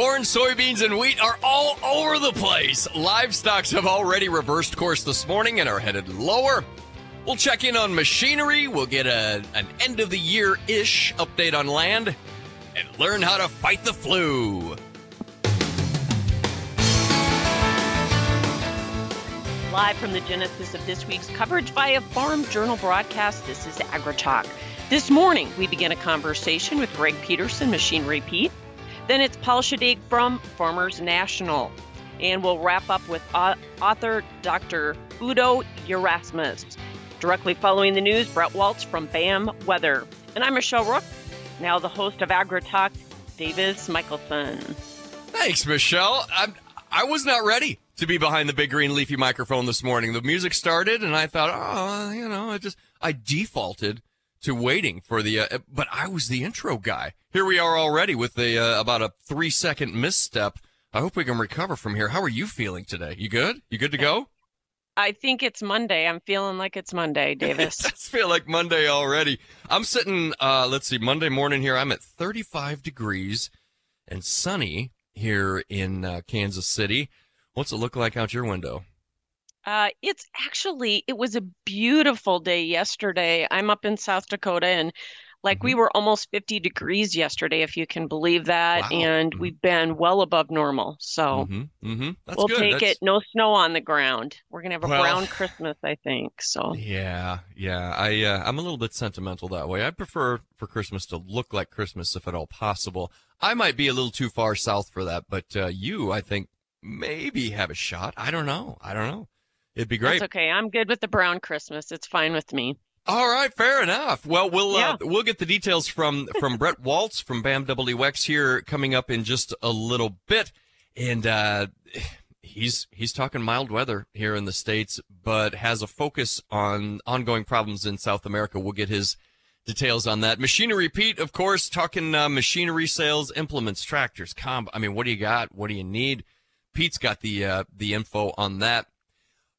corn, soybeans, and wheat are all over the place. Livestocks have already reversed course this morning and are headed lower. We'll check in on machinery. We'll get a, an end of the year ish update on land and learn how to fight the flu. Live from the genesis of this week's coverage via Farm Journal broadcast, this is AgriTalk. This morning, we begin a conversation with Greg Peterson, Machinery Pete. Then it's Paul Schadegg from Farmers National. And we'll wrap up with uh, author Dr. Udo Erasmus. Directly following the news, Brett Waltz from BAM Weather. And I'm Michelle Rook, now the host of AgriTalk, Davis Michaelsen. Thanks, Michelle. I'm, I was not ready to be behind the big green leafy microphone this morning. The music started, and I thought, oh, you know, I just I defaulted to waiting for the, uh, but I was the intro guy. Here we are already with the uh, about a three second misstep. I hope we can recover from here. How are you feeling today? You good? You good to go? I think it's Monday. I'm feeling like it's Monday, Davis. it does feel like Monday already. I'm sitting, uh, let's see, Monday morning here. I'm at 35 degrees and sunny here in uh, Kansas City. What's it look like out your window? Uh, it's actually it was a beautiful day yesterday. I'm up in South Dakota and like mm-hmm. we were almost 50 degrees yesterday, if you can believe that, wow. and mm-hmm. we've been well above normal. So mm-hmm. mm-hmm. we'll good. take That's... it. No snow on the ground. We're gonna have a well, brown Christmas, I think. So yeah, yeah. I uh, I'm a little bit sentimental that way. I prefer for Christmas to look like Christmas, if at all possible. I might be a little too far south for that, but uh, you, I think, maybe have a shot. I don't know. I don't know. It'd be great. That's okay. I'm good with the brown Christmas. It's fine with me. All right, fair enough. Well, we'll uh, yeah. uh, we'll get the details from from Brett Waltz from BAM WX here coming up in just a little bit, and uh, he's he's talking mild weather here in the states, but has a focus on ongoing problems in South America. We'll get his details on that. Machinery Pete, of course, talking uh, machinery sales, implements, tractors, comb. I mean, what do you got? What do you need? Pete's got the uh, the info on that.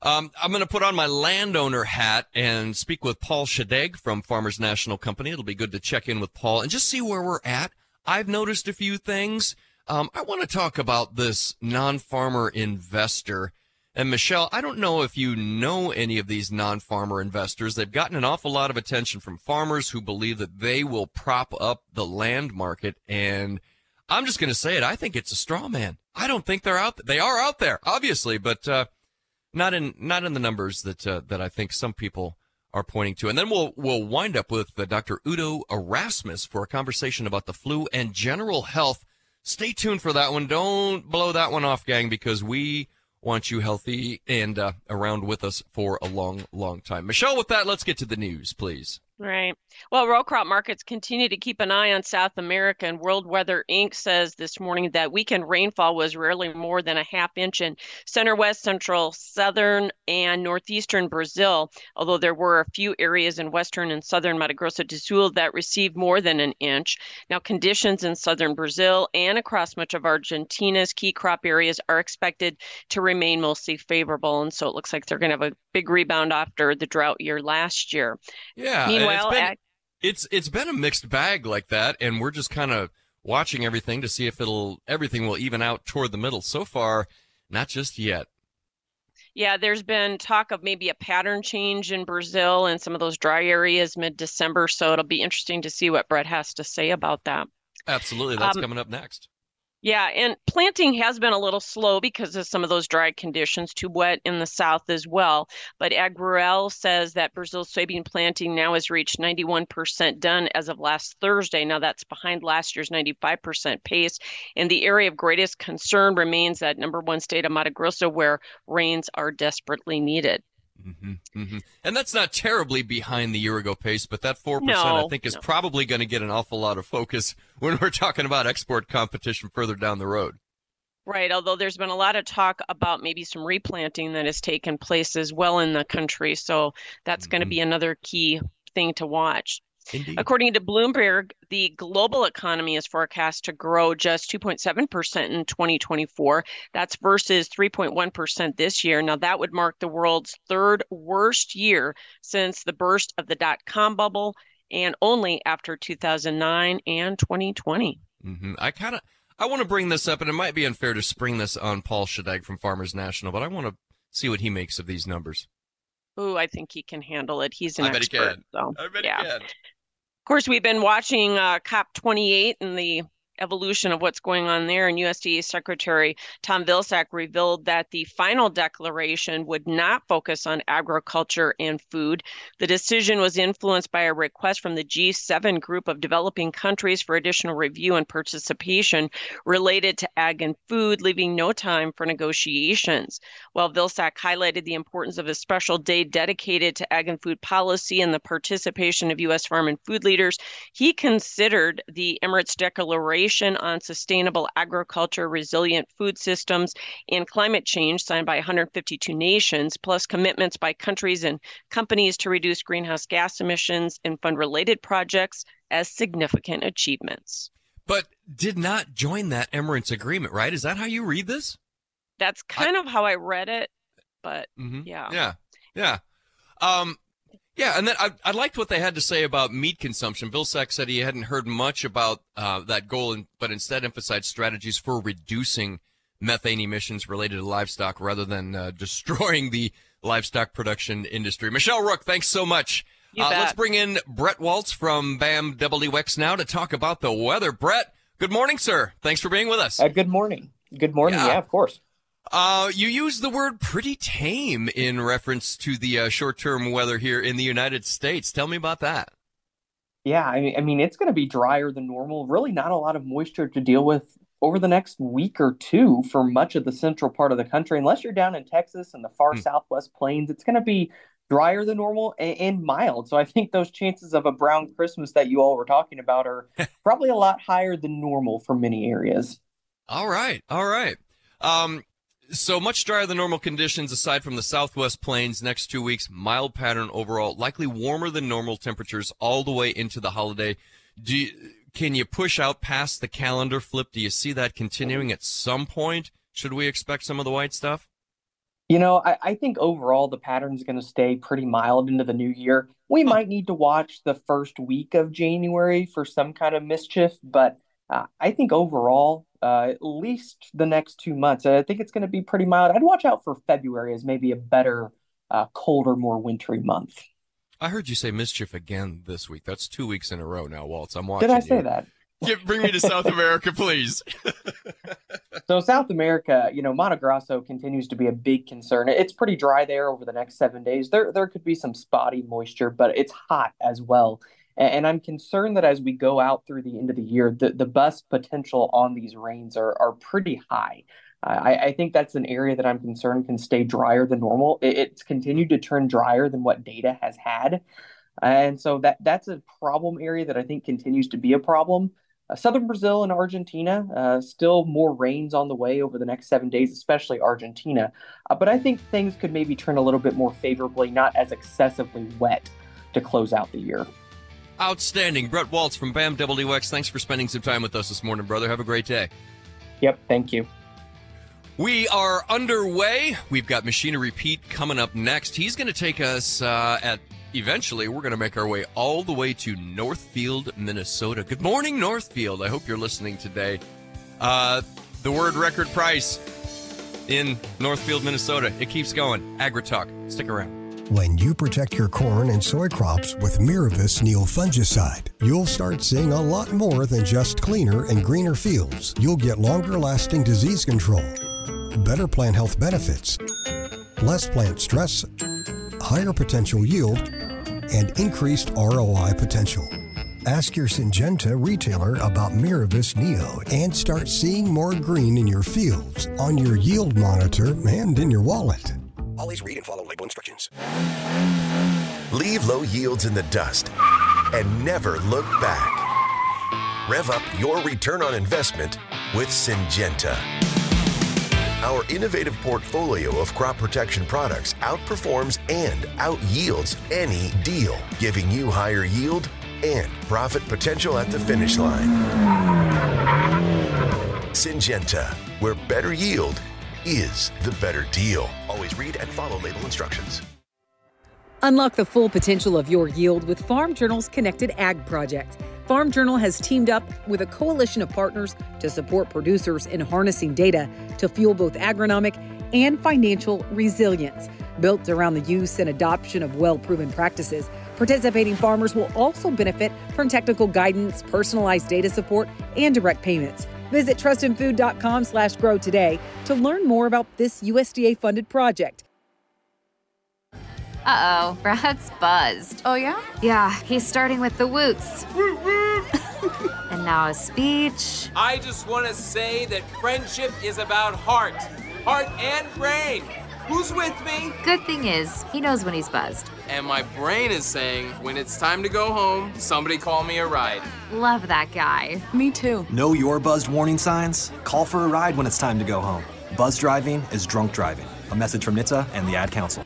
Um, I'm going to put on my landowner hat and speak with Paul Schadegg from Farmers National Company. It'll be good to check in with Paul and just see where we're at. I've noticed a few things. Um, I want to talk about this non-farmer investor. And Michelle, I don't know if you know any of these non-farmer investors. They've gotten an awful lot of attention from farmers who believe that they will prop up the land market. And I'm just going to say it. I think it's a straw man. I don't think they're out. They are out there, obviously, but uh, not in not in the numbers that uh, that I think some people are pointing to. And then we'll we'll wind up with uh, Dr. Udo Erasmus for a conversation about the flu and general health. Stay tuned for that one. Don't blow that one off, gang, because we want you healthy and uh, around with us for a long, long time. Michelle, with that, let's get to the news, please. Right. Well, row crop markets continue to keep an eye on South America, and World Weather Inc. says this morning that weekend rainfall was rarely more than a half inch in center west, central, southern, and northeastern Brazil, although there were a few areas in western and southern Mato Grosso do Sul that received more than an inch. Now, conditions in southern Brazil and across much of Argentina's key crop areas are expected to remain mostly favorable, and so it looks like they're going to have a big rebound after the drought year last year. Yeah. Meanwhile, it's been, it's, it's been a mixed bag like that, and we're just kind of watching everything to see if it'll everything will even out toward the middle. So far, not just yet. Yeah, there's been talk of maybe a pattern change in Brazil and some of those dry areas mid December. So it'll be interesting to see what Brett has to say about that. Absolutely. That's um, coming up next. Yeah, and planting has been a little slow because of some of those dry conditions, too wet in the south as well. But AgRural says that Brazil's soybean planting now has reached 91% done as of last Thursday. Now that's behind last year's 95% pace. And the area of greatest concern remains that number one state of Mato Grosso, where rains are desperately needed. Mm-hmm, mm-hmm. And that's not terribly behind the year ago pace, but that 4% no, I think is no. probably going to get an awful lot of focus when we're talking about export competition further down the road. Right, although there's been a lot of talk about maybe some replanting that has taken place as well in the country. So that's mm-hmm. going to be another key thing to watch. Indeed. According to Bloomberg, the global economy is forecast to grow just 2.7% in 2024. That's versus 3.1% this year. Now, that would mark the world's third worst year since the burst of the dot com bubble and only after 2009 and 2020. Mm-hmm. I kind of. I want to bring this up, and it might be unfair to spring this on Paul Schadegg from Farmers National, but I want to see what he makes of these numbers. Ooh, I think he can handle it. He's an I expert. bet he can. So, I bet yeah. he can. Of course, we've been watching uh, COP28 and the evolution of what's going on there. And USDA Secretary Tom Vilsack revealed that the final declaration would not focus on agriculture and food. The decision was influenced by a request from the G7 group of developing countries for additional review and participation related to ag and food, leaving no time for negotiations. While Vilsack highlighted the importance of a special day dedicated to ag and food policy and the participation of U.S. farm and food leaders, he considered the Emirates Declaration on Sustainable Agriculture, Resilient Food Systems, and Climate Change, signed by 152 nations, plus commitments by countries and companies to reduce greenhouse gas emissions and fund related projects as significant achievements. But did not join that Emirates agreement, right? Is that how you read this? That's kind I, of how I read it, but mm-hmm. yeah. Yeah. Yeah. Um, yeah, and then I, I liked what they had to say about meat consumption. Bill Vilsack said he hadn't heard much about uh, that goal, but instead emphasized strategies for reducing methane emissions related to livestock rather than uh, destroying the livestock production industry. Michelle Rook, thanks so much. Uh, let's bring in Brett Waltz from BAM WX now to talk about the weather. Brett, good morning, sir. Thanks for being with us. Uh, good morning. Good morning. Yeah, yeah of course. Uh, you use the word pretty tame in reference to the uh, short-term weather here in the United States. Tell me about that. Yeah, I mean, I mean, it's going to be drier than normal. Really, not a lot of moisture to deal with over the next week or two for much of the central part of the country. Unless you're down in Texas and the far mm. southwest plains, it's going to be drier than normal and, and, mild. So I think those chances of a brown Christmas that you all were talking about are probably a lot higher than normal for many areas. All right, all right. Um, so much drier than normal conditions aside from the southwest plains next two weeks mild pattern overall likely warmer than normal temperatures all the way into the holiday. Do you, can you push out past the calendar flip? Do you see that continuing at some point? Should we expect some of the white stuff? You know i, I think overall the pattern is going to stay pretty mild into the new year. We might need to watch the first week of january for some kind of mischief but uh, i think overall uh, at least the next two months. I think it's going to be pretty mild. I'd watch out for February as maybe a better, uh, colder, more wintry month. I heard you say mischief again this week. That's two weeks in a row now, Waltz. I'm watching. Did I say you. that? Get, bring me to South America, please. so South America, you know, Mato Grosso continues to be a big concern. It's pretty dry there over the next seven days. There, there could be some spotty moisture, but it's hot as well. And I'm concerned that as we go out through the end of the year, the, the bust potential on these rains are, are pretty high. I, I, think that's an area that I'm concerned can stay drier than normal. It, it's continued to turn drier than what data has had. And so that that's a problem area that I think continues to be a problem. Uh, Southern Brazil and Argentina, uh, still more rains on the way over the next seven days, especially Argentina. Uh, but I think things could maybe turn a little bit more favorably, not as excessively wet to close out the year. Outstanding. Brett Waltz from BAM WX. Thanks for spending some time with us this morning, brother. Have a great day. Yep. Thank you. We are underway. We've got Machinery Pete coming up next. He's going to take us uh, at eventually, we're going to make our way all the way to Northfield, Minnesota. Good morning, Northfield. I hope you're listening today. Uh, the word record price in Northfield, Minnesota. It keeps going. AgriTalk. Stick around. When you protect your corn and soy crops with Miravis Neo fungicide, you'll start seeing a lot more than just cleaner and greener fields. You'll get longer lasting disease control, better plant health benefits, less plant stress, higher potential yield, and increased ROI potential. Ask your Syngenta retailer about Miravis Neo and start seeing more green in your fields, on your yield monitor, and in your wallet. Always read and follow label instructions. Leave low yields in the dust and never look back. Rev up your return on investment with Syngenta. Our innovative portfolio of crop protection products outperforms and outyields any deal, giving you higher yield and profit potential at the finish line. Syngenta, where better yield is the better deal. Always read and follow label instructions. Unlock the full potential of your yield with Farm Journal's Connected Ag Project. Farm Journal has teamed up with a coalition of partners to support producers in harnessing data to fuel both agronomic and financial resilience. Built around the use and adoption of well proven practices, participating farmers will also benefit from technical guidance, personalized data support, and direct payments. Visit trustedfood.com slash grow today to learn more about this USDA funded project. Uh oh, Brad's buzzed. Oh, yeah? Yeah, he's starting with the woots. and now a speech. I just want to say that friendship is about heart, heart and brain. Who's with me? Good thing is, he knows when he's buzzed. And my brain is saying, when it's time to go home, somebody call me a ride. Love that guy. Me too. Know your buzzed warning signs? Call for a ride when it's time to go home. Buzz driving is drunk driving. A message from NHTSA and the Ad Council.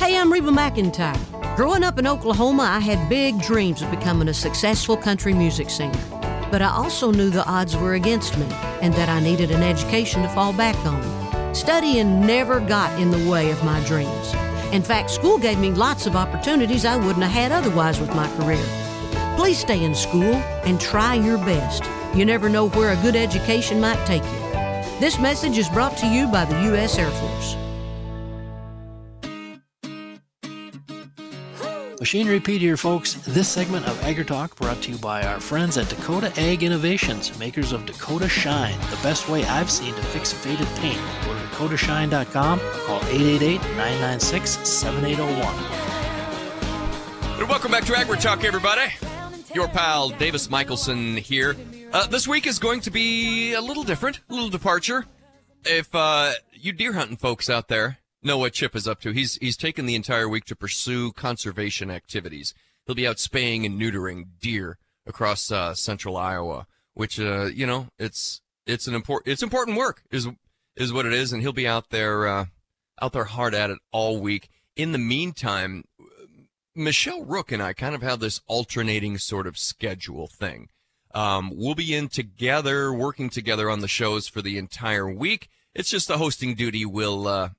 Hey, I'm Reba McIntyre. Growing up in Oklahoma, I had big dreams of becoming a successful country music singer. But I also knew the odds were against me and that I needed an education to fall back on. Studying never got in the way of my dreams. In fact, school gave me lots of opportunities I wouldn't have had otherwise with my career. Please stay in school and try your best. You never know where a good education might take you. This message is brought to you by the U.S. Air Force. Machinery Pete here, folks. This segment of Agri Talk brought to you by our friends at Dakota Ag Innovations, makers of Dakota Shine, the best way I've seen to fix faded paint. Go to dakotashine.com or call 888-996-7801. And welcome back to Agri Talk, everybody. Your pal Davis Michaelsen here. Uh, this week is going to be a little different, a little departure. If uh, you deer hunting folks out there know what Chip is up to. He's he's taken the entire week to pursue conservation activities. He'll be out spaying and neutering deer across uh, central Iowa, which uh, you know it's it's an important it's important work is is what it is, and he'll be out there uh, out there hard at it all week. In the meantime, Michelle Rook and I kind of have this alternating sort of schedule thing. Um, we'll be in together, working together on the shows for the entire week. It's just the hosting duty will uh,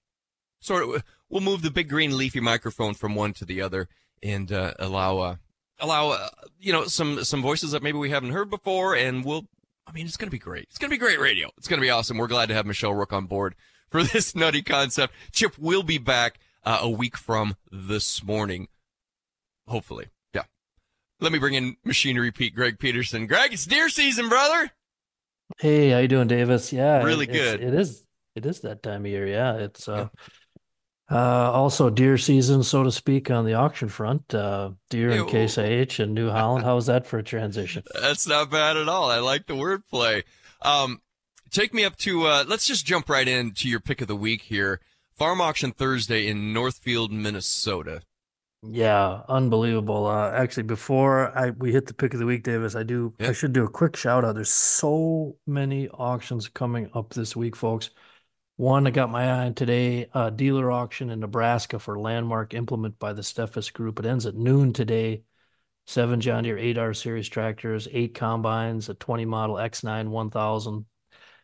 sort of we'll move the big green leafy microphone from one to the other and uh, allow uh, allow uh, you know some some voices that maybe we haven't heard before and we'll I mean it's going to be great. It's going to be great radio. It's going to be awesome. We're glad to have Michelle Rook on board for this nutty concept. Chip will be back uh, a week from this morning hopefully. Yeah. Let me bring in machinery Pete Greg Peterson. Greg, it's deer season, brother. Hey, how you doing, Davis? Yeah, really good. It is. It is that time of year. Yeah, it's uh, uh, also Deere season, so to speak, on the auction front. Uh, deer in Case IH and New Holland. How was that for a transition? That's not bad at all. I like the wordplay. Um, take me up to. Uh, let's just jump right into your pick of the week here. Farm auction Thursday in Northfield, Minnesota. Yeah, unbelievable. Uh, actually, before I we hit the pick of the week, Davis, I do Yeah. I should do a quick shout out. There's so many auctions coming up this week, folks. One I got my eye on today, uh, dealer auction in Nebraska for landmark implement by the Steffes Group. It ends at noon today. Seven John Deere 8R series tractors, eight combines, a 20 model X9 1000.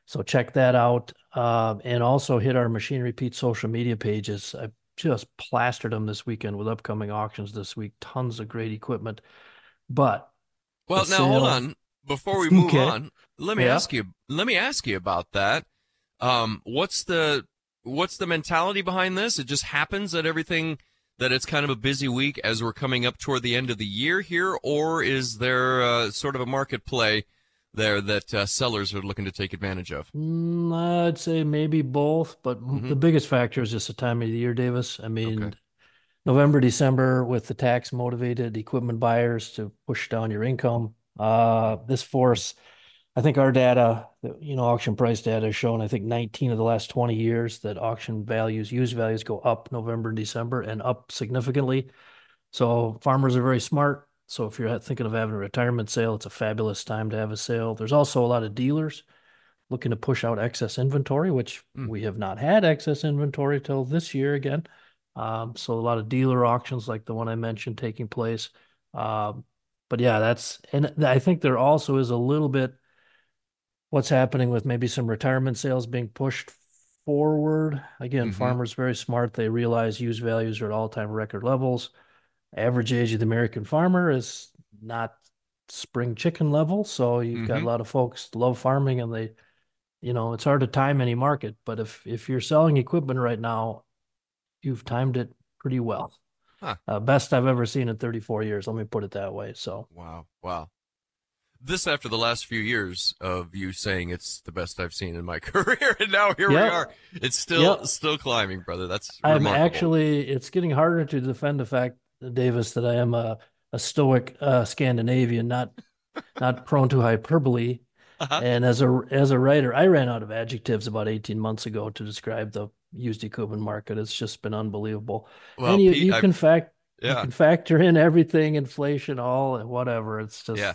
So check that out. Uh, and also hit our Machinery Pete social media pages. I just plastered them this weekend with upcoming auctions this week. Tons of great equipment. But Well, now hold on. Before we move Okay. on, let me Yeah. ask you. Let me ask you about that. Um, what's the what's the mentality behind this? It just happens that everything that it's kind of a busy week as we're coming up toward the end of the year here, or is there uh, sort of a market play there that uh, sellers are looking to take advantage of? Mm, I'd say maybe both, but m the biggest factor is just the time of the year, Davis. I mean, November, December with the tax motivated equipment buyers to push down your income. Uh, this force, I think our data, you know, auction price data has shown, I think 19 of the last 20 years that auction values, used values go up November and December and up significantly. So farmers are very smart. so if you're thinking of having a retirement sale, it's a fabulous time to have a sale. There's also a lot of dealers looking to push out excess inventory, which Mm. we have not had excess inventory till this year again. Um, so a lot of dealer auctions like the one I mentioned taking place. Um, but yeah, that's and I think there also is a little bit what's happening with maybe some retirement sales being pushed forward. Again, Mhm. farmers very smart. They realize use values are at all-time record levels. Average age of the American farmer is not spring chicken level, so you've got Mhm. a lot of folks love farming and they, you know, it's hard to time any market, but if if you're selling equipment right now, you've timed it pretty well. Huh. Uh, best I've ever seen in 34 years. Let me put it that way. So Wow. Wow. This after the last few years of you saying it's the best I've seen in my career, and now here we are. It's still Yep. still climbing, brother. That's I'm remarkable. actually, it's getting harder to defend the fact, Davis, that I am a, a stoic uh, Scandinavian, not not prone to hyperbole. Uh-huh. And as a as a writer, I ran out of adjectives about 18 months ago to describe the used equipment market. It's just been unbelievable. Well, and you, Pete, you can fact you can factor in everything, inflation, all whatever. It's just Yeah.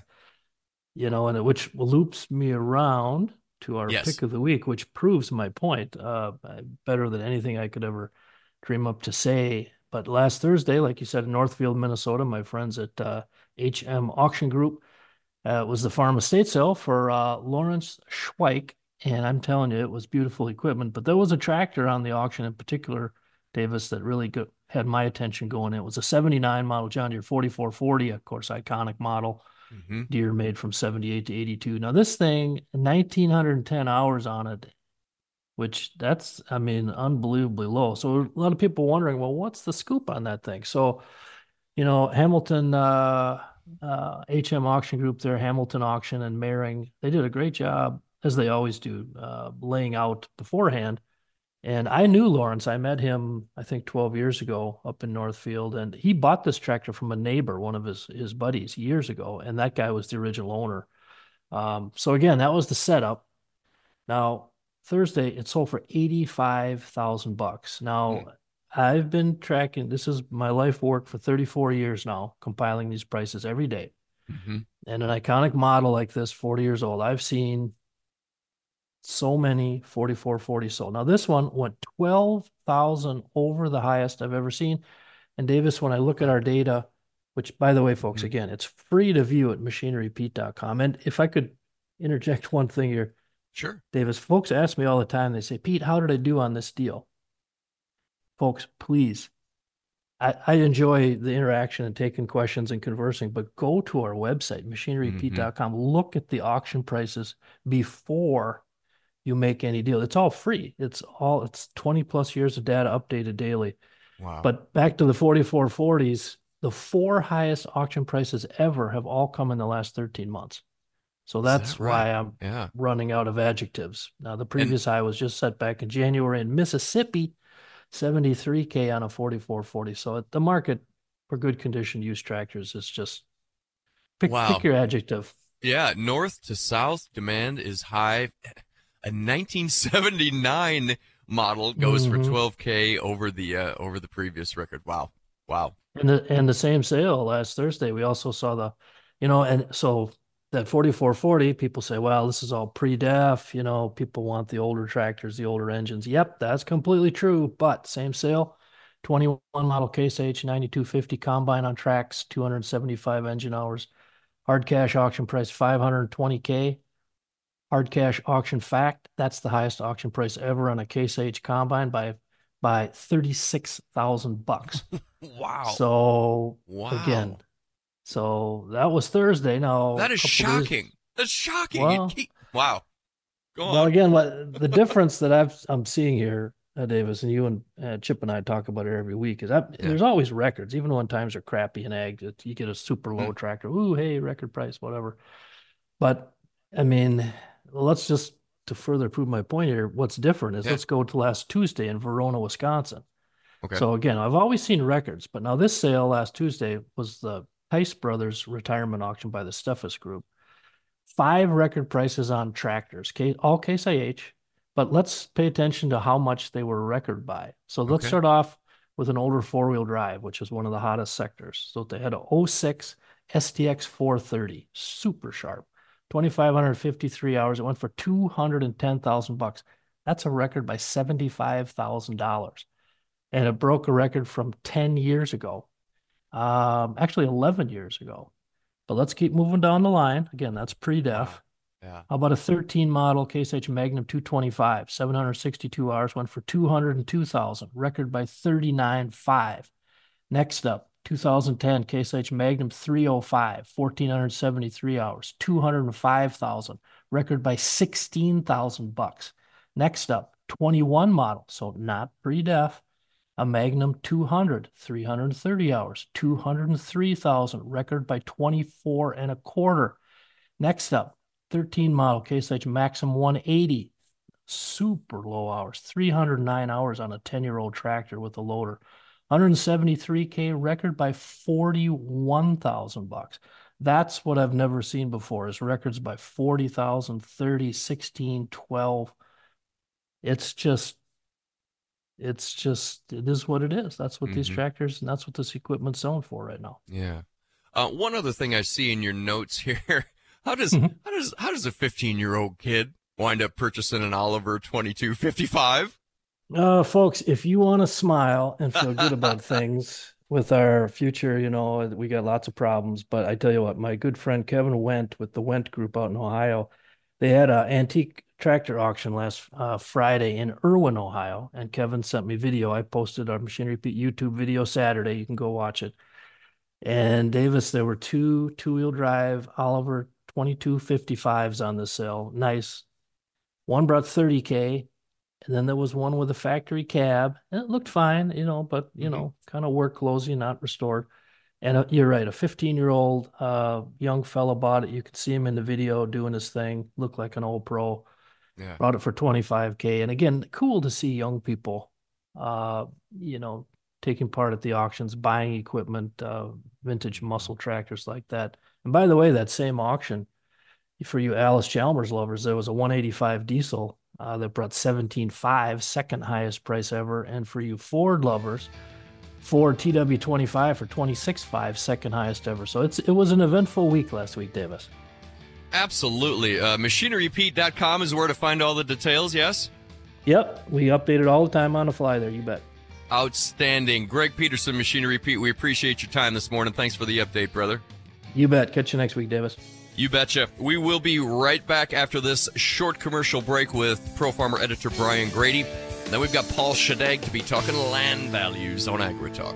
You know, and it, which loops me around to our Yes. pick of the week, which proves my point uh, better than anything I could ever dream up to say. But last Thursday, like you said, in Northfield, Minnesota, my friends at uh, HM Auction Group uh, was the farm estate sale for uh, Lawrence Schweik. And I'm telling you, it was beautiful equipment. But there was a tractor on the auction in particular, Davis, that really go- had my attention going. It was a 79 model John Deere 4440, of course, iconic model. Mhm. Deere made from 78 to 82. Now, this thing, 1,910 hours on it, which that's, I mean, unbelievably low. So a lot of people wondering, well, what's the scoop on that thing? So, you know, Hamilton, uh, uh, HM Auction Group there, Hamilton Auction and Maring, they did a great job, as they always do, uh, laying out beforehand. And I knew Lawrence. I met him, I think, 12 years ago up in Northfield, and he bought this tractor from a neighbor, one of his his buddies, years ago, and that guy was the original owner. Um, so again, that was the setup. Now Thursday, it sold for 85,000 bucks. Now I've been tracking. This is my life work for 34 years now, compiling these prices every day. Mhm. And an iconic model like this, 40 years old, I've seen so many 4440 sold. Now this one went 12,000 over the highest I've ever seen. And Davis, when I look at our data, which by the way, folks, mm-hmm. again, it's free to view at machinerypete.com. And if I could interject one thing here, Sure. Davis, folks ask me all the time, they say, Pete, how did I do on this deal? Folks, please. I, I enjoy the interaction and taking questions and conversing, but go to our website, machinerypete.com. Mm-hmm. Look at the auction prices before you make any deal. It's all free. It's all it's 20 plus years of data updated daily. Wow. But back to the 4440s, the four highest auction prices ever have all come in the last 13 months. So Is that that's right? why I'm Yeah. running out of adjectives. Now, the previous high was just set back in January in Mississippi, 73K on a 4440. So the market for good condition used tractors is just pick, Wow. pick your adjective. Yeah, north to south demand is high. A 1979 model goes Mhm. for 12k over the uh, over the previous record. Wow, wow. And the and the same sale last Thursday, we also saw the, you know, and so that 4440, people say, well, this is all pre-def, you know, people want the older tractors, the older engines. Yep, that's completely true. But same sale, 21 model Case IH 9250 combine on tracks, 275 engine hours. Hard cash auction price 520k. Hard cash auction fact, that's the highest auction price ever on a Case IH combine by by 36,000 bucks. Wow. So Wow. again, so that was Thursday. Now that is couple days- shocking. That's shocking. Well- keep- wow. Go on. Well, again, what the difference that I've I'm seeing here, uh, Davis, and you and uh, Chip and I talk about it every week, is that Yeah. there's always records, even when times are crappy in ag. You get a super low Hmm. tractor, ooh, hey, record price, whatever. But I mean, let's just to further prove my point here. What's different is Yeah. let's go to last Tuesday in Verona, Wisconsin. Okay. So again, I've always seen records, but now this sale last Tuesday was the Tice Brothers retirement auction by the Steffes Group. Five record prices on tractors, all Case IH, but let's pay attention to how much they were record by. So let's Okay. start off with an older four wheel drive, which is one of the hottest sectors. So they had a 06 STX 430, super sharp, 2,553 hours. It went for 210,000 bucks. That's a record by $75,000. And it broke a record from 10 years ago, um, actually 11 years ago. But let's keep moving down the line. Again, that's pre def. Yeah. How about a 13 model Case IH Magnum 225, 762 hours, went for 202,000, record by 39.5. Next up, 2010 Case IH Magnum 305, 1,473 hours, 205,000, record by 16,000 bucks. Next up, 21 model, so not pre-def, a Magnum 200, 330 hours, 203,000, record by 24 and a quarter. Next up, 13 model IH Maxxum 180, super low hours, 309 hours on a 10 year old tractor with a loader. 173k record by 41,000 bucks. That's what I've never seen before is records by 40,000, 30, 16, 12. It's just it's just it is what it is. That's what mm-hmm. these tractors and that's what this equipment's selling for right now. Yeah. Uh, one other thing I see in your notes here how does mm-hmm. how does how does a 15 year old kid wind up purchasing an Oliver 2255? Uh, folks, if you want to smile and feel good about things with our future, you know, we got lots of problems. But I tell you what, my good friend Kevin Wendt with the Wendt Group out in Ohio, they had an antique tractor auction last uh, Friday in Irwin, Ohio, and Kevin sent me video. I posted our Machinery Pete YouTube video Saturday. You can go watch it. And Davis, there were two two wheel drive Oliver 2255s on the sale. Nice. One brought 30K, and then there was one with a factory cab. And it looked fine, you know, but, you mm-hmm. know, kind of work closing, not restored. And uh, you're right, a 15 year old uh, young fellow bought it. You could see him in the video doing his thing, looked like an old pro. Yeah. Bought it for 25K. And again, cool to see young people, uh, you know, taking part at the auctions, buying equipment, uh, vintage muscle tractors like that. And by the way, that same auction, for you Allis Chalmers lovers, there was a 185 diesel uh, that brought 17.5, second highest price ever. And for you Ford lovers, Ford TW25 for 26.5, second highest ever. So it's it was an eventful week last week, Davis. Absolutely. Uh, MachineryPete.com is where to find all the details, yes? Yep. We update it all the time on the fly there, you bet. Outstanding. Greg Peterson, Machinery Pete, we appreciate your time this morning. Thanks for the update, brother. You bet. Catch you next week, Davis. You betcha. We will be right back after this short commercial break with Pro Farmer editor Brian Grete. Then we've got Paul Schadegg to be talking land values on AgriTalk.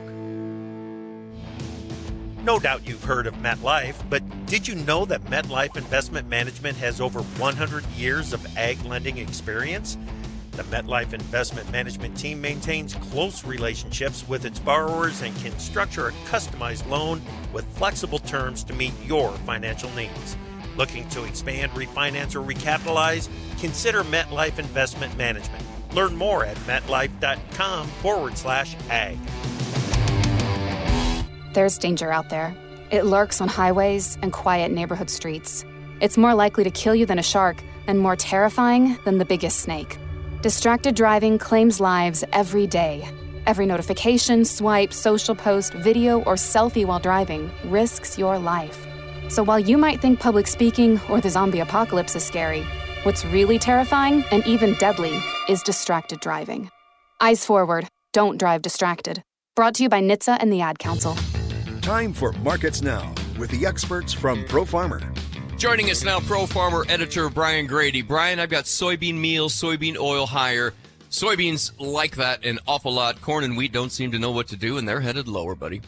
No doubt you've heard of MetLife, but did you know that MetLife Investment Management has over 100 years of ag lending experience? The MetLife Investment Management team maintains close relationships with its borrowers and can structure a customized loan with flexible terms to meet your financial needs. Looking to expand, refinance, or recapitalize? Consider MetLife Investment Management. Learn more at metlife.com forward slash ag. There's danger out there. It lurks on highways and quiet neighborhood streets. It's more likely to kill you than a shark and more terrifying than the biggest snake. Distracted driving claims lives every day. Every notification, swipe, social post, video, or selfie while driving risks your life. So while you might think public speaking or the zombie apocalypse is scary, what's really terrifying and even deadly is distracted driving. Eyes forward, don't drive distracted. Brought to you by NHTSA and the Ad Council. Time for Markets Now with the experts from Pro Farmer. Joining us now, Pro Farmer editor Brian Grete. Brian, I've got soybean meal, soybean oil higher. Soybeans like that an awful lot. Corn and wheat don't seem to know what to do, and they're headed lower, buddy.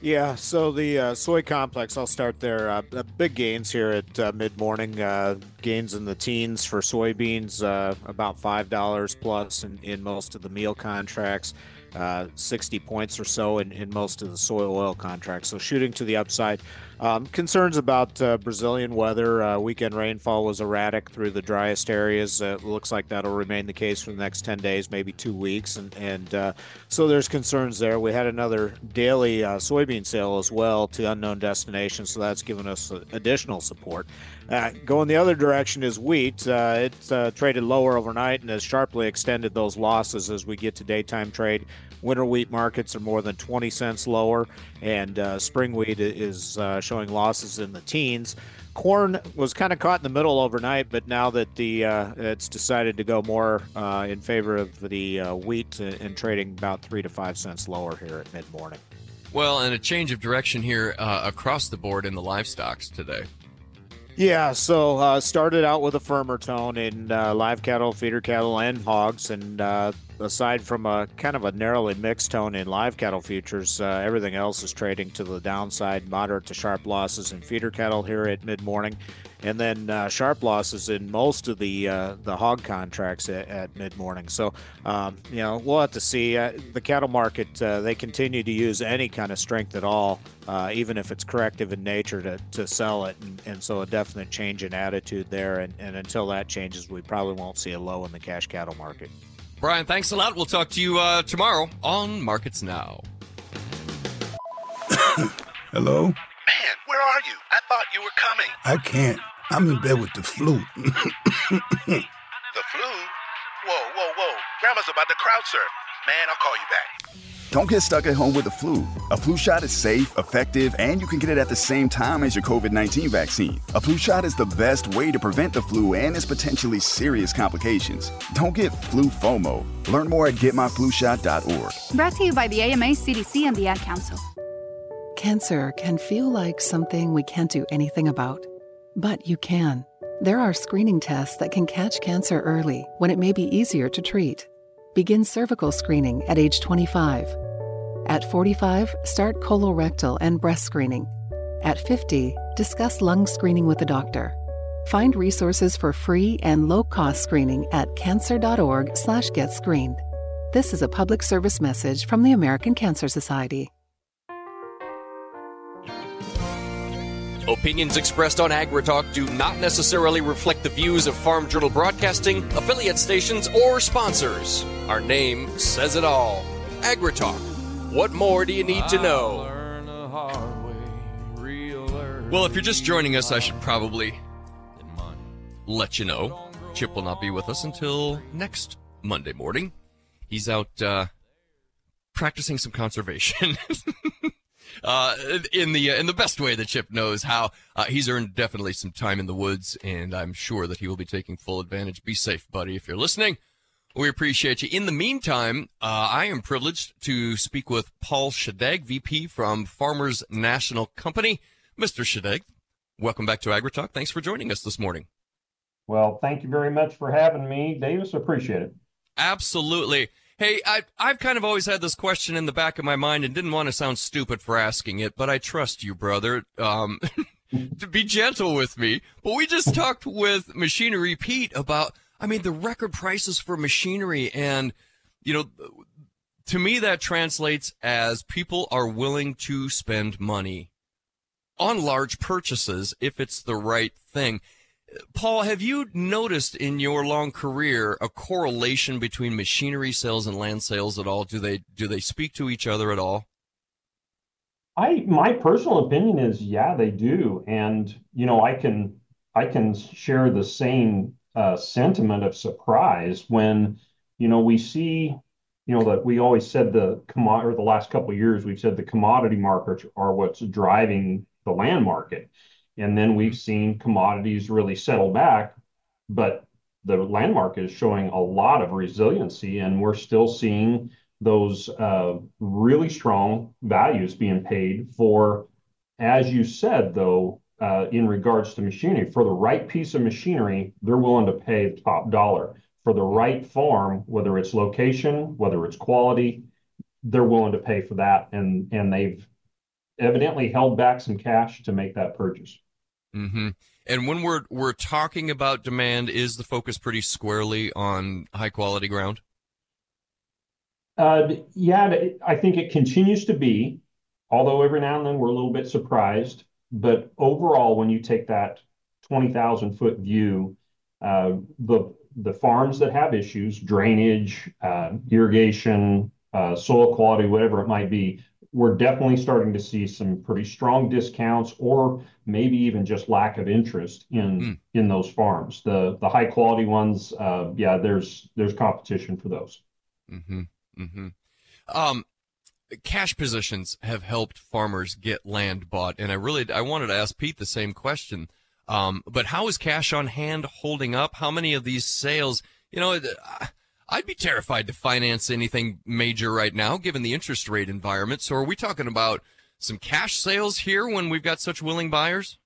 Yeah, so the uh, soy complex, I'll start there. Uh, big gains here at uh, mid morning. Uh, gains in the teens for soybeans, uh, about $5 plus in, in most of the meal contracts. Uh, 60 points or so in, in most of the soy oil contracts. So shooting to the upside. Um, concerns about uh, Brazilian weather. Uh, weekend rainfall was erratic through the driest areas. Uh, looks like that'll remain the case for the next 10 days, maybe two weeks. And, and uh, so there's concerns there. We had another daily uh, soybean sale as well to unknown destinations, so that's given us additional support. Uh, going the other direction is wheat. it traded lower overnight and has sharply extended those losses as we get to daytime trade. Winter wheat markets are more than 20 cents lower, and uh, spring wheat is uh, showing losses in the teens. Corn was kind of caught in the middle overnight, but now that the uh, it's decided to go more uh, in favor of the uh, wheat and trading about three to five cents lower here at mid morning. Well, and a change of direction here uh, across the board in the livestocks today. Yeah, so uh, started out with a firmer tone in uh, live cattle, feeder cattle, and hogs, and uh, aside from a kind of a narrowly mixed tone in live cattle futures, uh, everything else is trading to the downside, moderate to sharp losses in feeder cattle here at mid morning, and then uh, sharp losses in most of the uh, the hog contracts at, at mid morning. So, um, you know, we'll have to see. Uh, the cattle market uh, they continue to use any kind of strength at all, uh, even if it's corrective in nature, to, to sell it, and, and so a definite change in attitude there. And, and until that changes, we probably won't see a low in the cash cattle market. Brian, thanks a lot. We'll talk to you uh, tomorrow on Markets Now. Hello? Man, where are you? I thought you were coming. I can't. I'm in bed with the flu. the flu? Whoa, whoa, whoa. Grandma's about to crowd surf. Man, I'll call you back. Don't get stuck at home with the flu. A flu shot is safe, effective, and you can get it at the same time as your COVID 19 vaccine. A flu shot is the best way to prevent the flu and its potentially serious complications. Don't get flu FOMO. Learn more at getmyflushot.org. Brought to you by the AMA, CDC, and the Ad Council. Cancer can feel like something we can't do anything about, but you can. There are screening tests that can catch cancer early when it may be easier to treat. Begin cervical screening at age 25. At 45, start colorectal and breast screening. At 50, discuss lung screening with a doctor. Find resources for free and low-cost screening at cancer.org/getscreened. This is a public service message from the American Cancer Society. Opinions expressed on AgriTalk do not necessarily reflect the views of Farm Journal Broadcasting, affiliate stations, or sponsors. Our name says it all. AgriTalk. What more do you need to know? Well, if you're just joining us, I should probably let you know Chip will not be with us until next Monday morning. He's out uh, practicing some conservation. uh, in the uh, in the best way that Chip knows how. Uh, he's earned definitely some time in the woods, and I'm sure that he will be taking full advantage. Be safe, buddy, if you're listening. We appreciate you. In the meantime, uh, I am privileged to speak with Paul Schadegg, VP from Farmers National Company. Mr. Schadegg, welcome back to AgriTalk. Thanks for joining us this morning. Well, thank you very much for having me, Davis. Appreciate it. Absolutely. Hey, I, I've kind of always had this question in the back of my mind and didn't want to sound stupid for asking it, but I trust you, brother, um, to be gentle with me. But we just talked with Machinery Pete about, I mean, the record prices for machinery. And, you know, to me, that translates as people are willing to spend money on large purchases if it's the right thing. Paul, have you noticed in your long career a correlation between machinery sales and land sales at all? Do they do they speak to each other at all? I my personal opinion is yeah, they do, and you know I can I can share the same uh, sentiment of surprise when you know we see you know that we always said the commodity or the last couple of years we've said the commodity markets are what's driving the land market and then we've seen commodities really settle back, but the landmark is showing a lot of resiliency, and we're still seeing those uh, really strong values being paid for, as you said, though, uh, in regards to machinery. For the right piece of machinery, they're willing to pay the top dollar. For the right farm, whether it's location, whether it's quality, they're willing to pay for that, and and they've evidently held back some cash to make that purchase. Mm-hmm. And when we're we're talking about demand, is the focus pretty squarely on high quality ground? Uh, yeah, I think it continues to be, although every now and then we're a little bit surprised. But overall, when you take that twenty thousand foot view, uh, the the farms that have issues, drainage, uh, irrigation, uh, soil quality, whatever it might be, we're definitely starting to see some pretty strong discounts or maybe even just lack of interest in mm. in those farms. The the high quality ones, uh, yeah, there's there's competition for those. Mm-hmm. Mm-hmm. Um, cash positions have helped farmers get land bought, and I really I wanted to ask Pete the same question. Um, but how is cash on hand holding up? How many of these sales? You know, I'd be terrified to finance anything major right now, given the interest rate environment. So, are we talking about some cash sales here when we've got such willing buyers?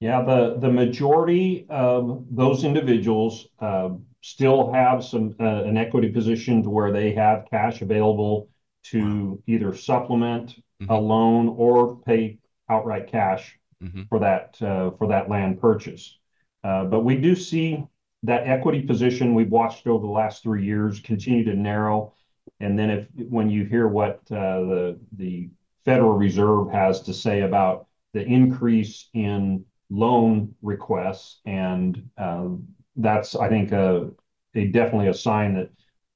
Yeah, the the majority of those individuals uh, still have some uh, an equity position to where they have cash available to either supplement mm-hmm. a loan or pay outright cash mm-hmm. for that uh, for that land purchase. Uh, but we do see that equity position we've watched over the last three years continue to narrow. And then if when you hear what uh, the Federal Reserve has to say about the increase in loan requests, and um, that's I think definitely a sign that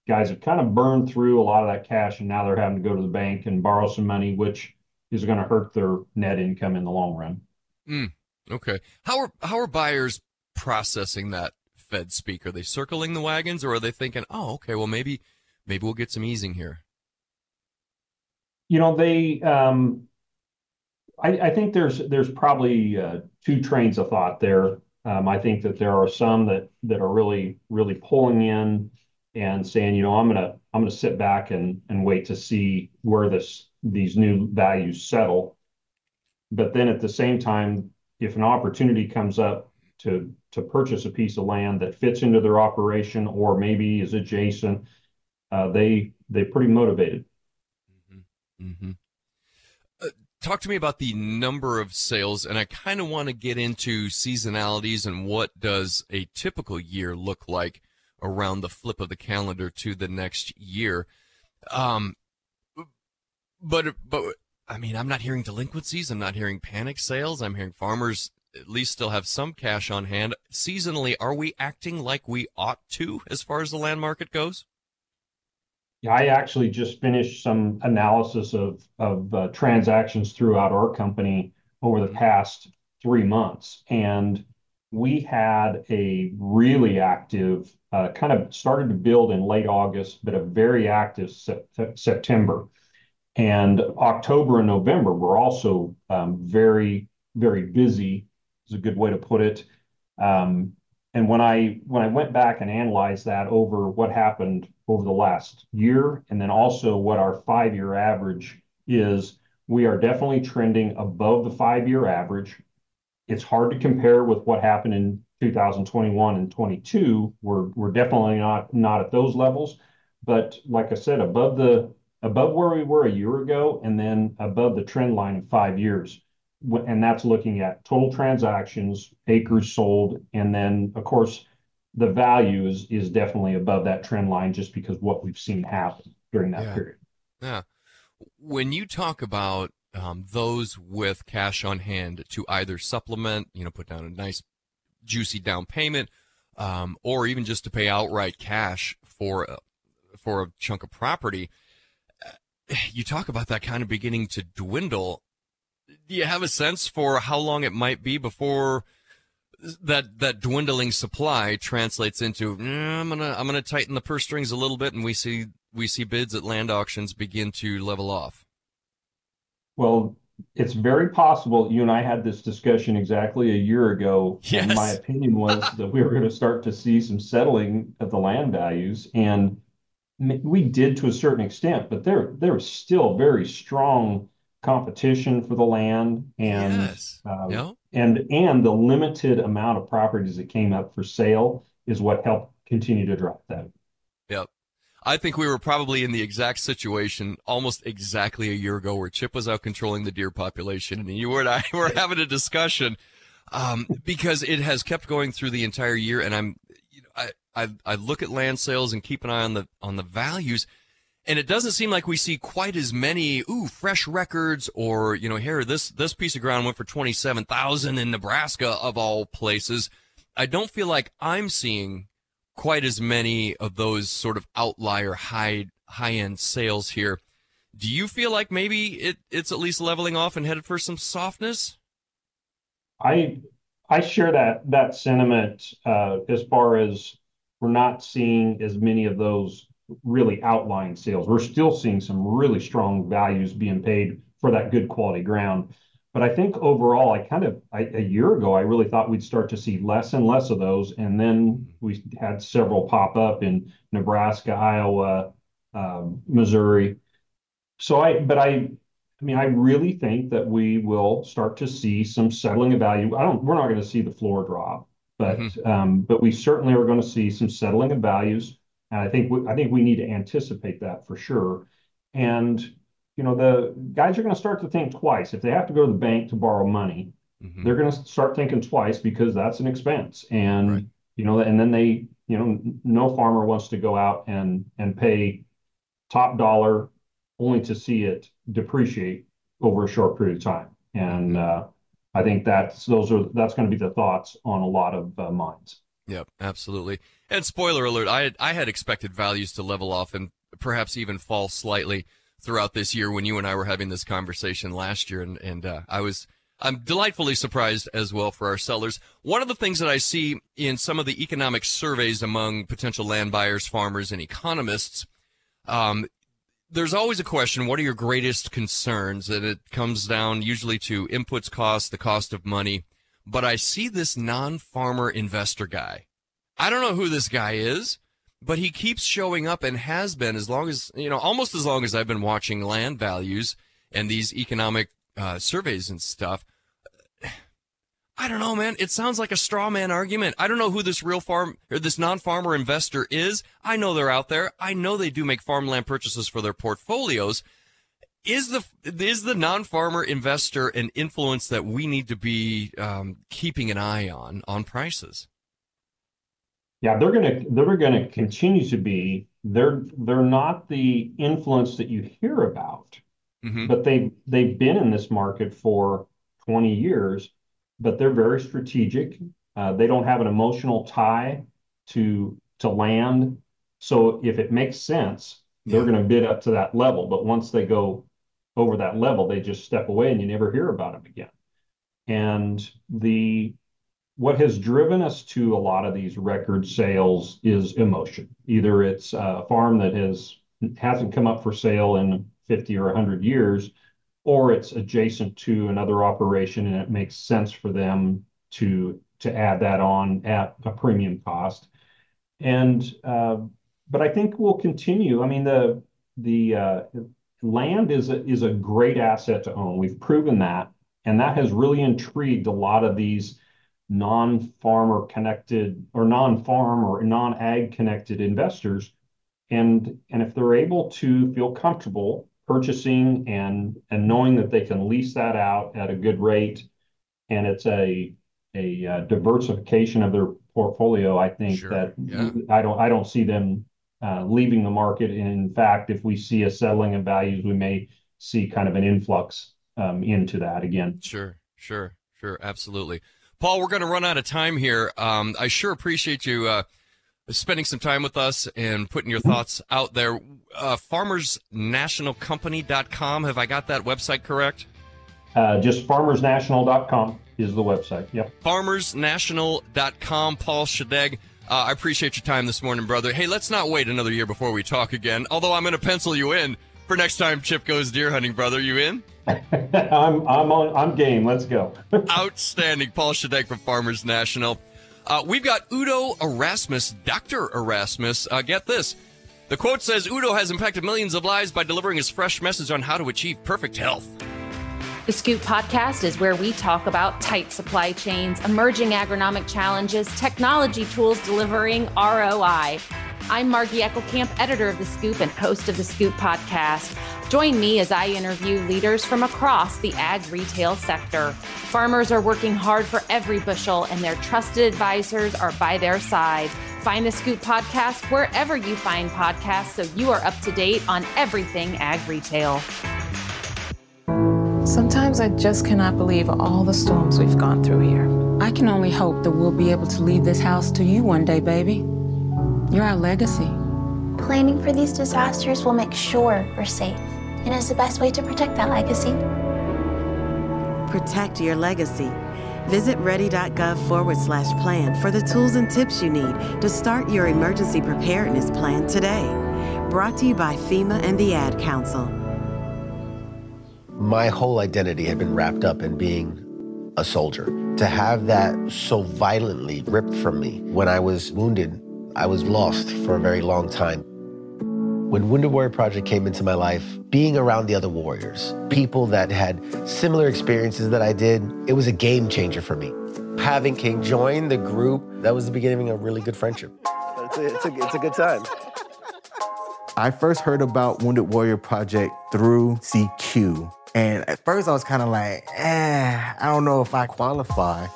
guys have kind of burned through a lot of that cash, and now they're having to go to the bank and borrow some money, which is going to hurt their net income in the long run. Mm, okay, how are buyers processing that Fed speak? Are they circling the wagons, or are they thinking, "Oh, okay, well maybe maybe we'll get some easing here"? You know, they. Um, I, I think there's there's probably uh, two trains of thought there. Um, I think that there are some that that are really really pulling in and saying, you know, I'm gonna I'm gonna sit back and and wait to see where this these new values settle. But then at the same time, if an opportunity comes up to to purchase a piece of land that fits into their operation or maybe is adjacent, uh, they they're pretty motivated. Mm-hmm. Mm-hmm. Uh, talk to me about the number of sales, and I kind of want to get into seasonalities and what does a typical year look like around the flip of the calendar to the next year. Um, but but I mean, I'm not hearing delinquencies. I'm not hearing panic sales. I'm hearing farmers at least still have some cash on hand. Seasonally, are we acting like we ought to as far as the land market goes? Yeah, I actually just finished some analysis of of uh, transactions throughout our company over the past three months, and we had a really active, uh, kind of started to build in late August, but a very active September. And October and November were also um, very, very busy, is a good way to put it. Um, and when I when I went back and analyzed that over what happened over the last year, and then also what our five-year average is, we are definitely trending above the five-year average. It's hard to compare with what happened in 2021 and 22. We're we're definitely not not at those levels, but like I said, above the above where we were a year ago, and then above the trend line of five years. And that's looking at total transactions, acres sold, and then of course the value is is definitely above that trend line just because what we've seen happen during that yeah. period. Yeah. When you talk about um, those with cash on hand to either supplement, you know, put down a nice juicy down payment, um, or even just to pay outright cash for a, for a chunk of property. Uh, you talk about that kind of beginning to dwindle. Do you have a sense for how long it might be before that that dwindling supply translates into mm, I'm gonna I'm gonna tighten the purse strings a little bit, and we see we see bids at land auctions begin to level off? Well, it's very possible you and I had this discussion exactly a year ago. Yes. And my opinion was that we were going to start to see some settling of the land values. And we did to a certain extent, but there there was still very strong competition for the land and yes. yeah. and and the limited amount of properties that came up for sale is what helped continue to drive that. Yep. I think we were probably in the exact situation almost exactly a year ago where Chip was out controlling the deer population and you and I were having a discussion um, because it has kept going through the entire year. And I'm, you know, I, I, I look at land sales and keep an eye on the, on the values and it doesn't seem like we see quite as many, ooh, fresh records or, you know, here, this, this piece of ground went for 27,000 in Nebraska of all places. I don't feel like I'm seeing quite as many of those sort of outlier high high end sales here. Do you feel like maybe it, it's at least leveling off and headed for some softness? I I share that that sentiment uh, as far as we're not seeing as many of those really outlying sales. We're still seeing some really strong values being paid for that good quality ground. But I think overall, I kind of I, a year ago, I really thought we'd start to see less and less of those, and then we had several pop up in Nebraska, Iowa, um, Missouri. So I, but I, I mean, I really think that we will start to see some settling of value. I don't. We're not going to see the floor drop, but mm-hmm. um, but we certainly are going to see some settling of values. And I think we, I think we need to anticipate that for sure. And you know, the guys are going to start to think twice. If they have to go to the bank to borrow money, mm-hmm. they're going to start thinking twice because that's an expense. And, right. you know, and then they, you know, no farmer wants to go out and, and pay top dollar only to see it depreciate over a short period of time. And, mm-hmm. uh, I think that's those are that's going to be the thoughts on a lot of uh, minds. Yep, absolutely. And spoiler alert, I had, I had expected values to level off and perhaps even fall slightly throughout this year when you and I were having this conversation last year, and and uh, I was I'm delightfully surprised as well for our sellers. One of the things that I see in some of the economic surveys among potential land buyers, farmers, and economists, um, there's always a question: What are your greatest concerns? And it comes down usually to inputs costs, the cost of money. But I see this non-farmer investor guy. I don't know who this guy is but he keeps showing up and has been as long as you know almost as long as i've been watching land values and these economic uh, surveys and stuff. I don't know man. It sounds like a straw man argument. I don't know who this real farm or this non-farmer investor is. I know they're out there. I know they do make farmland purchases for their portfolios is the is the non-farmer investor an influence that we need to be um, keeping an eye on on prices yeah, they're gonna they're gonna continue to be. They're they're not the influence that you hear about, mm-hmm. but they they've been in this market for 20 years, but they're very strategic. Uh, they don't have an emotional tie to to land. So if it makes sense, they're going to bid up to that level. But once they go over that level, they just step away and you never hear about them again. And the what has driven us to a lot of these record sales is emotion. Either it's a farm that has hasn't come up for sale in 50 or 100 years, or it's adjacent to another operation and it makes sense for them to to add that on at a premium cost. And uh, but I think we'll continue. I mean the the uh, land is a, is a great asset to own. We've proven that, and that has really intrigued a lot of these non-farmer connected or non-farm or non-ag connected investors. And, and if they're able to feel comfortable purchasing and, and knowing that they can lease that out at a good rate, and it's a, a uh, diversification of their portfolio, I think sure. that yeah. I don't I don't see them leaving the market. In fact, if we see a settling of values, we may see kind of an influx um, into that again. Sure, sure, sure, absolutely. Paul, we're going to run out of time here. Um, I sure appreciate you uh, spending some time with us and putting your thoughts out there. Uh, FarmersNationalCompany.com. Have I got that website correct? Uh, just FarmersNational.com is the website. Yep. FarmersNational.com. Paul Schadegg. Uh, I appreciate your time this morning, brother. Hey, let's not wait another year before we talk again. Although I'm going to pencil you in for next time Chip goes deer hunting, brother. You in? I'm I'm on I'm game. Let's go. Outstanding, Paul Schadegg from Farmers National. Uh, we've got Udo Erasmus, Doctor Erasmus. Uh, get this. The quote says Udo has impacted millions of lives by delivering his fresh message on how to achieve perfect health. The Scoop podcast is where we talk about tight supply chains, emerging agronomic challenges, technology tools delivering ROI. I'm Margie Eckelkamp, editor of The Scoop and host of The Scoop podcast. Join me as I interview leaders from across the ag retail sector. Farmers are working hard for every bushel, and their trusted advisors are by their side. Find the Scoop podcast wherever you find podcasts so you are up to date on everything ag retail. Sometimes I just cannot believe all the storms we've gone through here. I can only hope that we'll be able to leave this house to you one day, baby. You're our legacy. Planning for these disasters will make sure we're safe and is the best way to protect that legacy. Protect your legacy. Visit ready.gov forward slash plan for the tools and tips you need to start your emergency preparedness plan today. Brought to you by FEMA and the Ad Council. My whole identity had been wrapped up in being a soldier. To have that so violently ripped from me when I was wounded, I was lost for a very long time. When Wounded Warrior Project came into my life, being around the other warriors, people that had similar experiences that I did, it was a game changer for me. Having King join the group, that was the beginning of a really good friendship. It's a, it's a, it's a good time. I first heard about Wounded Warrior Project through CQ. And at first I was kind of like, eh, I don't know if I qualify.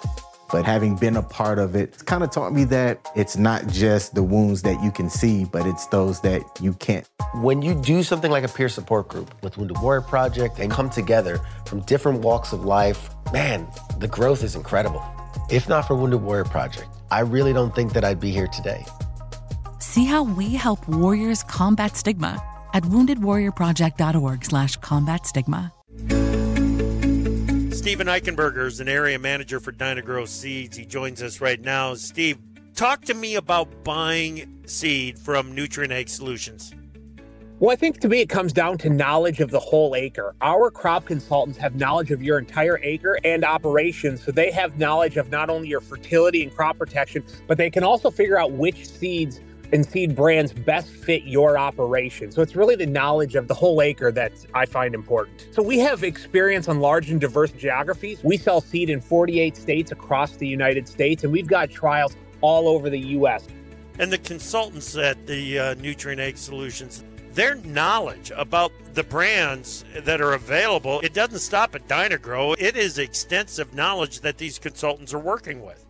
But having been a part of it, it's kind of taught me that it's not just the wounds that you can see, but it's those that you can't. When you do something like a peer support group with Wounded Warrior Project and come together from different walks of life, man, the growth is incredible. If not for Wounded Warrior Project, I really don't think that I'd be here today. See how we help warriors combat stigma at woundedwarriorproject.org slash combat stigma. Steven Eichenberger is an area manager for Dyna-Gro Seeds. He joins us right now. Steve, talk to me about buying seed from Nutrien Ag Solutions. Well, I think to me it comes down to knowledge of the whole acre. Our crop consultants have knowledge of your entire acre and operations, so they have knowledge of not only your fertility and crop protection, but they can also figure out which seeds and seed brands best fit your operation. So it's really the knowledge of the whole acre that I find important. So we have experience on large and diverse geographies. We sell seed in 48 states across the United States, and we've got trials all over the U.S. And the consultants at the uh, Nutrien Ag Solutions, their knowledge about the brands that are available, it doesn't stop at Dyna-Gro. It is extensive knowledge that these consultants are working with.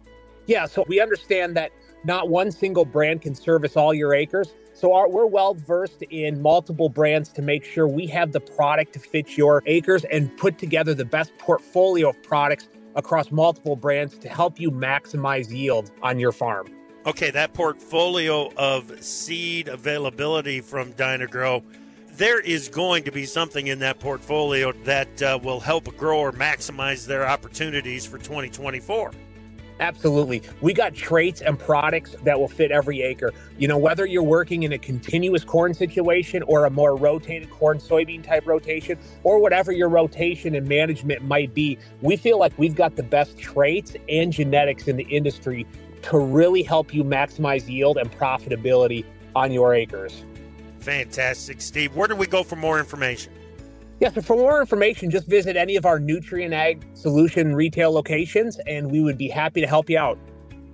Yeah, so we understand that not one single brand can service all your acres. So our, we're well versed in multiple brands to make sure we have the product to fit your acres and put together the best portfolio of products across multiple brands to help you maximize yield on your farm. Okay, that portfolio of seed availability from Dyna-Gro, there is going to be something in that portfolio that uh, will help a grower maximize their opportunities for 2024. Absolutely. We got traits and products that will fit every acre. You know, whether you're working in a continuous corn situation or a more rotated corn soybean type rotation, or whatever your rotation and management might be, we feel like we've got the best traits and genetics in the industry to really help you maximize yield and profitability on your acres. Fantastic, Steve. Where do we go for more information? Yes, but for more information, just visit any of our Nutrien Ag Solution retail locations, and we would be happy to help you out.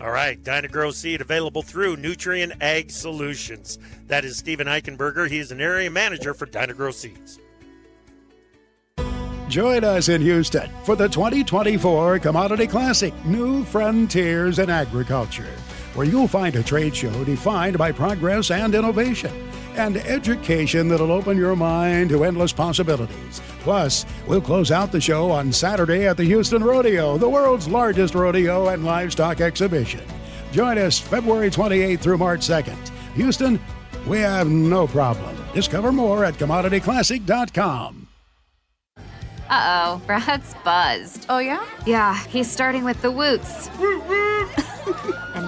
All right, Dyna-Gro seed available through Nutrien Ag Solutions. That is Steven Eichenberger. He is an area manager for Dyna-Gro Seeds. Join us in Houston for the 2024 Commodity Classic New Frontiers in Agriculture, where you'll find a trade show defined by progress and innovation and education that'll open your mind to endless possibilities. Plus, we'll close out the show on Saturday at the Houston Rodeo, the world's largest rodeo and livestock exhibition. Join us February 28th through March 2nd. Houston, we have no problem. Discover more at commodityclassic.com. Uh oh, Brad's buzzed. Oh, yeah? Yeah, he's starting with the woots.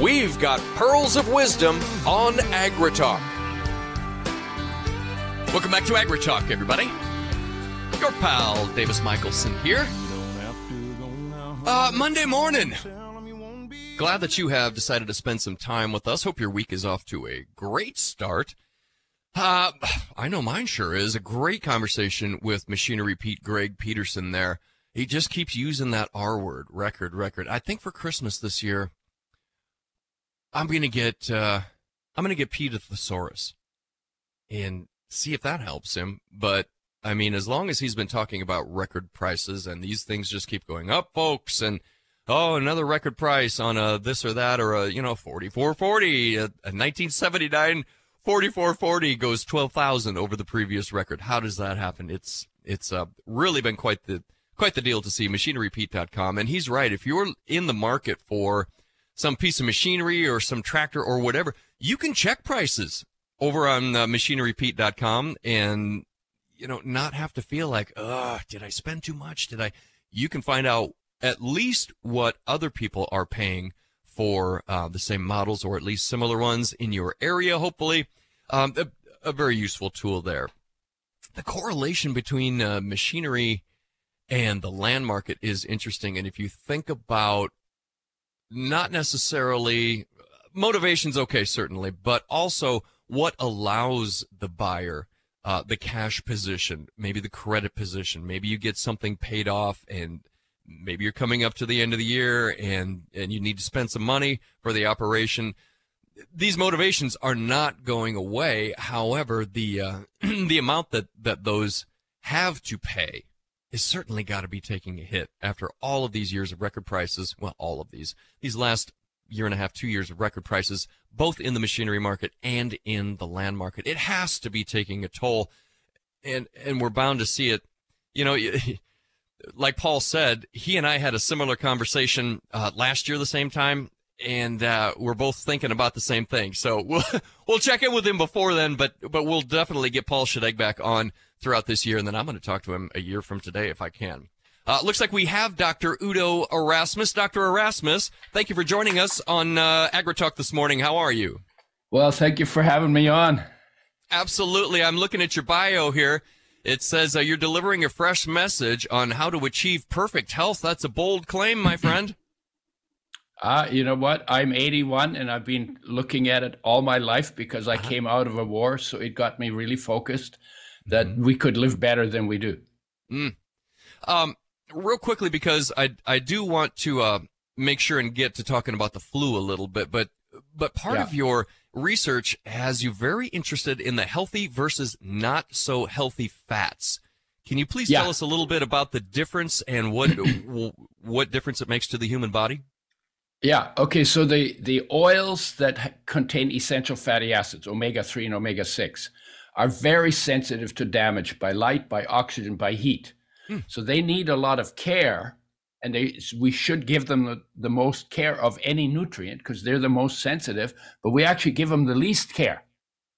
we've got pearls of wisdom on AgriTalk. Welcome back to AgriTalk, everybody. Your pal Davis Michaelsen here. Uh, Monday morning. Glad that you have decided to spend some time with us. Hope your week is off to a great start. Uh, I know mine sure is. A great conversation with Machinery Pete Greg Peterson there. He just keeps using that R word, record, record. I think for Christmas this year, I'm gonna get uh, I'm gonna get Pete a thesaurus and see if that helps him. But I mean, as long as he's been talking about record prices and these things just keep going up, folks, and oh, another record price on a this or that or a you know 4440, a, a 1979 4440 goes 12,000 over the previous record. How does that happen? It's it's uh, really been quite the quite the deal to see machinerypete.com and he's right if you're in the market for some piece of machinery or some tractor or whatever you can check prices over on uh, machinerypete.com and you know not have to feel like uh did i spend too much? Did i you can find out at least what other people are paying for uh, the same models or at least similar ones in your area hopefully. Um, a, a, very useful tool there. The correlation between uh, machinery and the land market is interesting and if you think about not necessarily motivation's okay certainly but also what allows the buyer uh, the cash position, maybe the credit position, maybe you get something paid off and maybe you're coming up to the end of the year and, and you need to spend some money for the operation. These motivations are not going away. However, the, uh, the amount that, that those have to pay is certainly got to be taking a hit after all of these years of record prices. Well, all of these, these last year and a half, two years of record prices, both in the machinery market and in the land market. It has to be taking a toll, and and we're bound to see it. You know, like Paul said, he and I had a similar conversation uh, last year, the same time, and uh, we're both thinking about the same thing. So we'll we'll check in with him before then, but but we'll definitely get Paul Schadegg back on throughout this year, and then I'm going to talk to him a year from today if I can. Uh, looks like we have Dr. Udo Erasmus. Dr. Erasmus, thank you for joining us on uh, AgriTalk this morning. How are you? Well, thank you for having me on. Absolutely. I'm looking at your bio here. It says uh, you're delivering a fresh message on how to achieve perfect health. That's a bold claim, my friend. Uh, you know what? I'm 81 and I've been looking at it all my life because I uh-huh. came out of a war. So it got me really focused that mm-hmm. we could live better than we do. Mm. Um, real quickly because I I do want to uh, make sure and get to talking about the flu a little bit, but but part yeah. of your research has you very interested in the healthy versus not so healthy fats. Can you please yeah. tell us a little bit about the difference and what what difference it makes to the human body? Yeah. Okay. So the the oils that contain essential fatty acids, omega three and omega six, are very sensitive to damage by light, by oxygen, by heat. Hmm. So they need a lot of care, and they we should give them the, the most care of any nutrient because they're the most sensitive. But we actually give them the least care.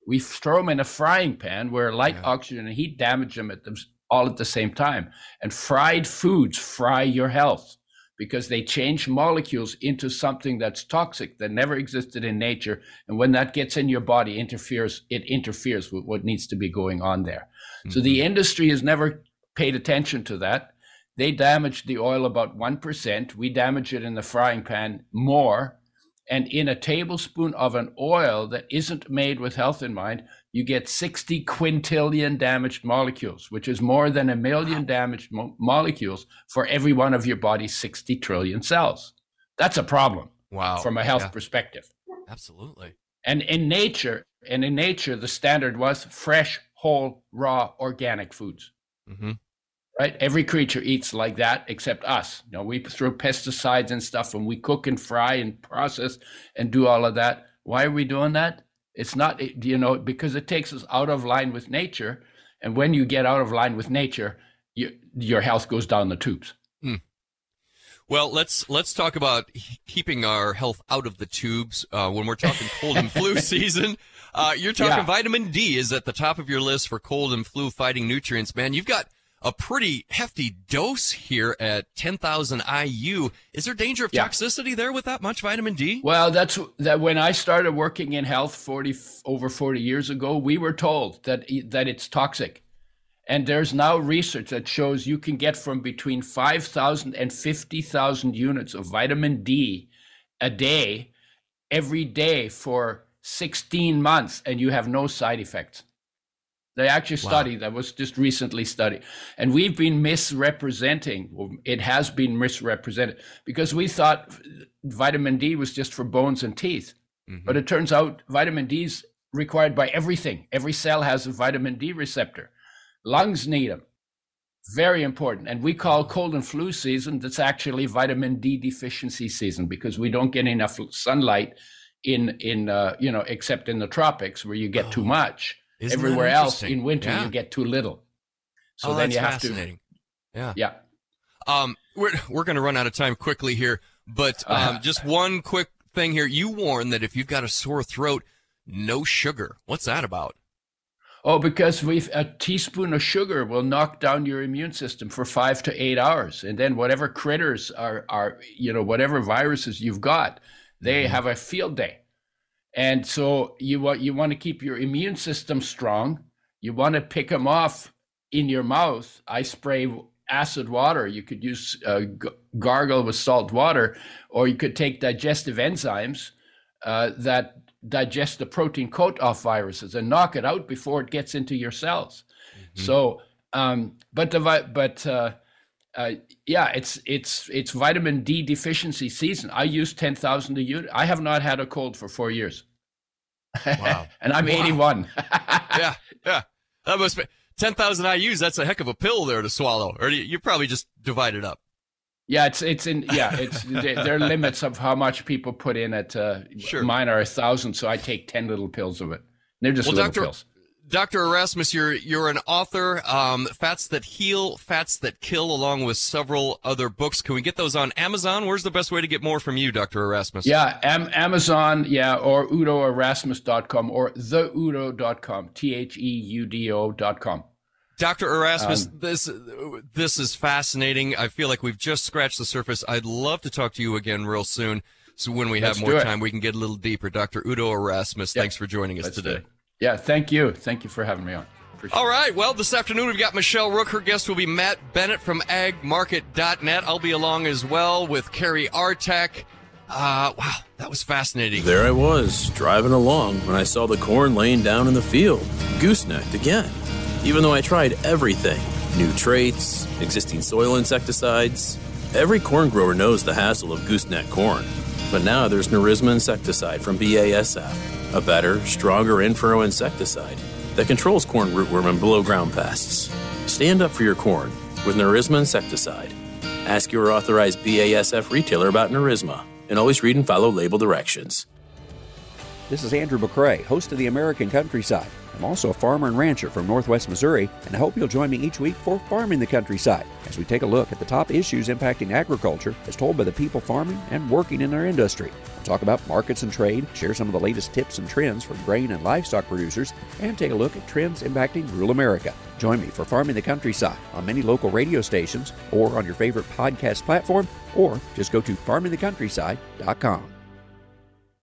We throw them in a frying pan where light, yeah. oxygen, and heat damage them at them all at the same time. And fried foods fry your health because they change molecules into something that's toxic that never existed in nature and when that gets in your body interferes it interferes with what needs to be going on there mm-hmm. so the mm-hmm. industry has never paid attention to that. They damaged the oil about 1%. We damage it in the frying pan more. And in a tablespoon of an oil that isn't made with health in mind, you get 60 quintillion damaged molecules, which is more than a million damaged mo- molecules for every one of your body's 60 trillion cells. That's a problem. Wow. From a health yeah. perspective. Absolutely. And in nature, and in nature, the standard was fresh, whole, raw, organic foods. Mm-hmm right? Every creature eats like that except us. You know, we throw pesticides and stuff and we cook and fry and process and do all of that. Why are we doing that? It's not, you know, because it takes us out of line with nature. And when you get out of line with nature, you, your health goes down the tubes. Hmm. Well, let's let's talk about keeping our health out of the tubes uh, when we're talking cold and flu season. Uh, you're talking yeah. vitamin D is at the top of your list for cold and flu fighting nutrients. Man, you've got a pretty hefty dose here at 10,000 IU. Is there danger of yeah. toxicity there with that much vitamin D? Well, that's that when I started working in health 40 over 40 years ago, we were told that that it's toxic. And there's now research that shows you can get from between 5,000 and 50,000 units of vitamin D a day every day for 16 months and you have no side effects. They actually study wow. that was just recently studied. And we've been misrepresenting, it has been misrepresented because we thought vitamin D was just for bones and teeth. Mm-hmm. But it turns out vitamin D is required by everything. Every cell has a vitamin D receptor. Lungs need them. Very important. And we call cold and flu season, that's actually vitamin D deficiency season because we don't get enough sunlight in in uh, you know except in the tropics where you get oh, too much. Everywhere else in winter yeah. you get too little. So oh, then you have to. Yeah. Yeah. Um, we're we're going to run out of time quickly here, but um, uh, just one quick thing here. You warn that if you've got a sore throat, no sugar. What's that about? Oh, because we've a teaspoon of sugar will knock down your immune system for five to eight hours, and then whatever critters are are you know whatever viruses you've got, they mm-hmm. have a field day, and so you want you want to keep your immune system strong. You want to pick them off in your mouth. I spray acid water. You could use uh, gargle with salt water, or you could take digestive enzymes uh, that digest the protein coat off viruses and knock it out before it gets into your cells. Mm-hmm. So, um, but the but uh, uh, yeah, it's it's it's vitamin D deficiency season. I use ten thousand a unit. I have not had a cold for four years. Wow, and I'm wow. 81. yeah, yeah, that must be ten thousand IU's. That's a heck of a pill there to swallow. Or you, you probably just divide it up. Yeah, it's it's in yeah, it's there are limits of how much people put in it. Uh, sure. Mine are a thousand, so I take ten little pills of it. They're just well, little Dr. pills. Dr. Erasmus, you're you're an author. Um, Fats that heal, fats that kill, along with several other books. Can we get those on Amazon? Where's the best way to get more from you, Dr. Erasmus? Yeah, am- Amazon, yeah, or udoerasmus.com or theudo.com, T H E U D O.com. Dr. Erasmus, um, this this is fascinating. I feel like we've just scratched the surface. I'd love to talk to you again real soon. So when we have more time, we can get a little deeper. Dr. Udo Erasmus, yeah. thanks for joining us today. Yeah, thank you. Thank you for having me on. Appreciate All right. Well, this afternoon we've got Michelle Rook. Her guest will be Matt Bennett from agmarket.net. I'll be along as well with Carrie Artek. Uh, wow, that was fascinating. There I was, driving along when I saw the corn laying down in the field, goosenecked again even though I tried everything new traits, existing soil insecticides. Every corn grower knows the hassle of gooseneck corn. But now there's Nerisma insecticide from BASF, a better, stronger in-furrow insecticide that controls corn rootworm and below ground pests. Stand up for your corn with Nerisma insecticide. Ask your authorized BASF retailer about Nerisma, and always read and follow label directions. This is Andrew McCrea, host of the American Countryside. I'm also a farmer and rancher from Northwest Missouri, and I hope you'll join me each week for Farming the Countryside as we take a look at the top issues impacting agriculture as told by the people farming and working in our industry. Talk about markets and trade, share some of the latest tips and trends for grain and livestock producers, and take a look at trends impacting rural America. Join me for Farming the Countryside on many local radio stations or on your favorite podcast platform, or just go to farmingthecountryside.com.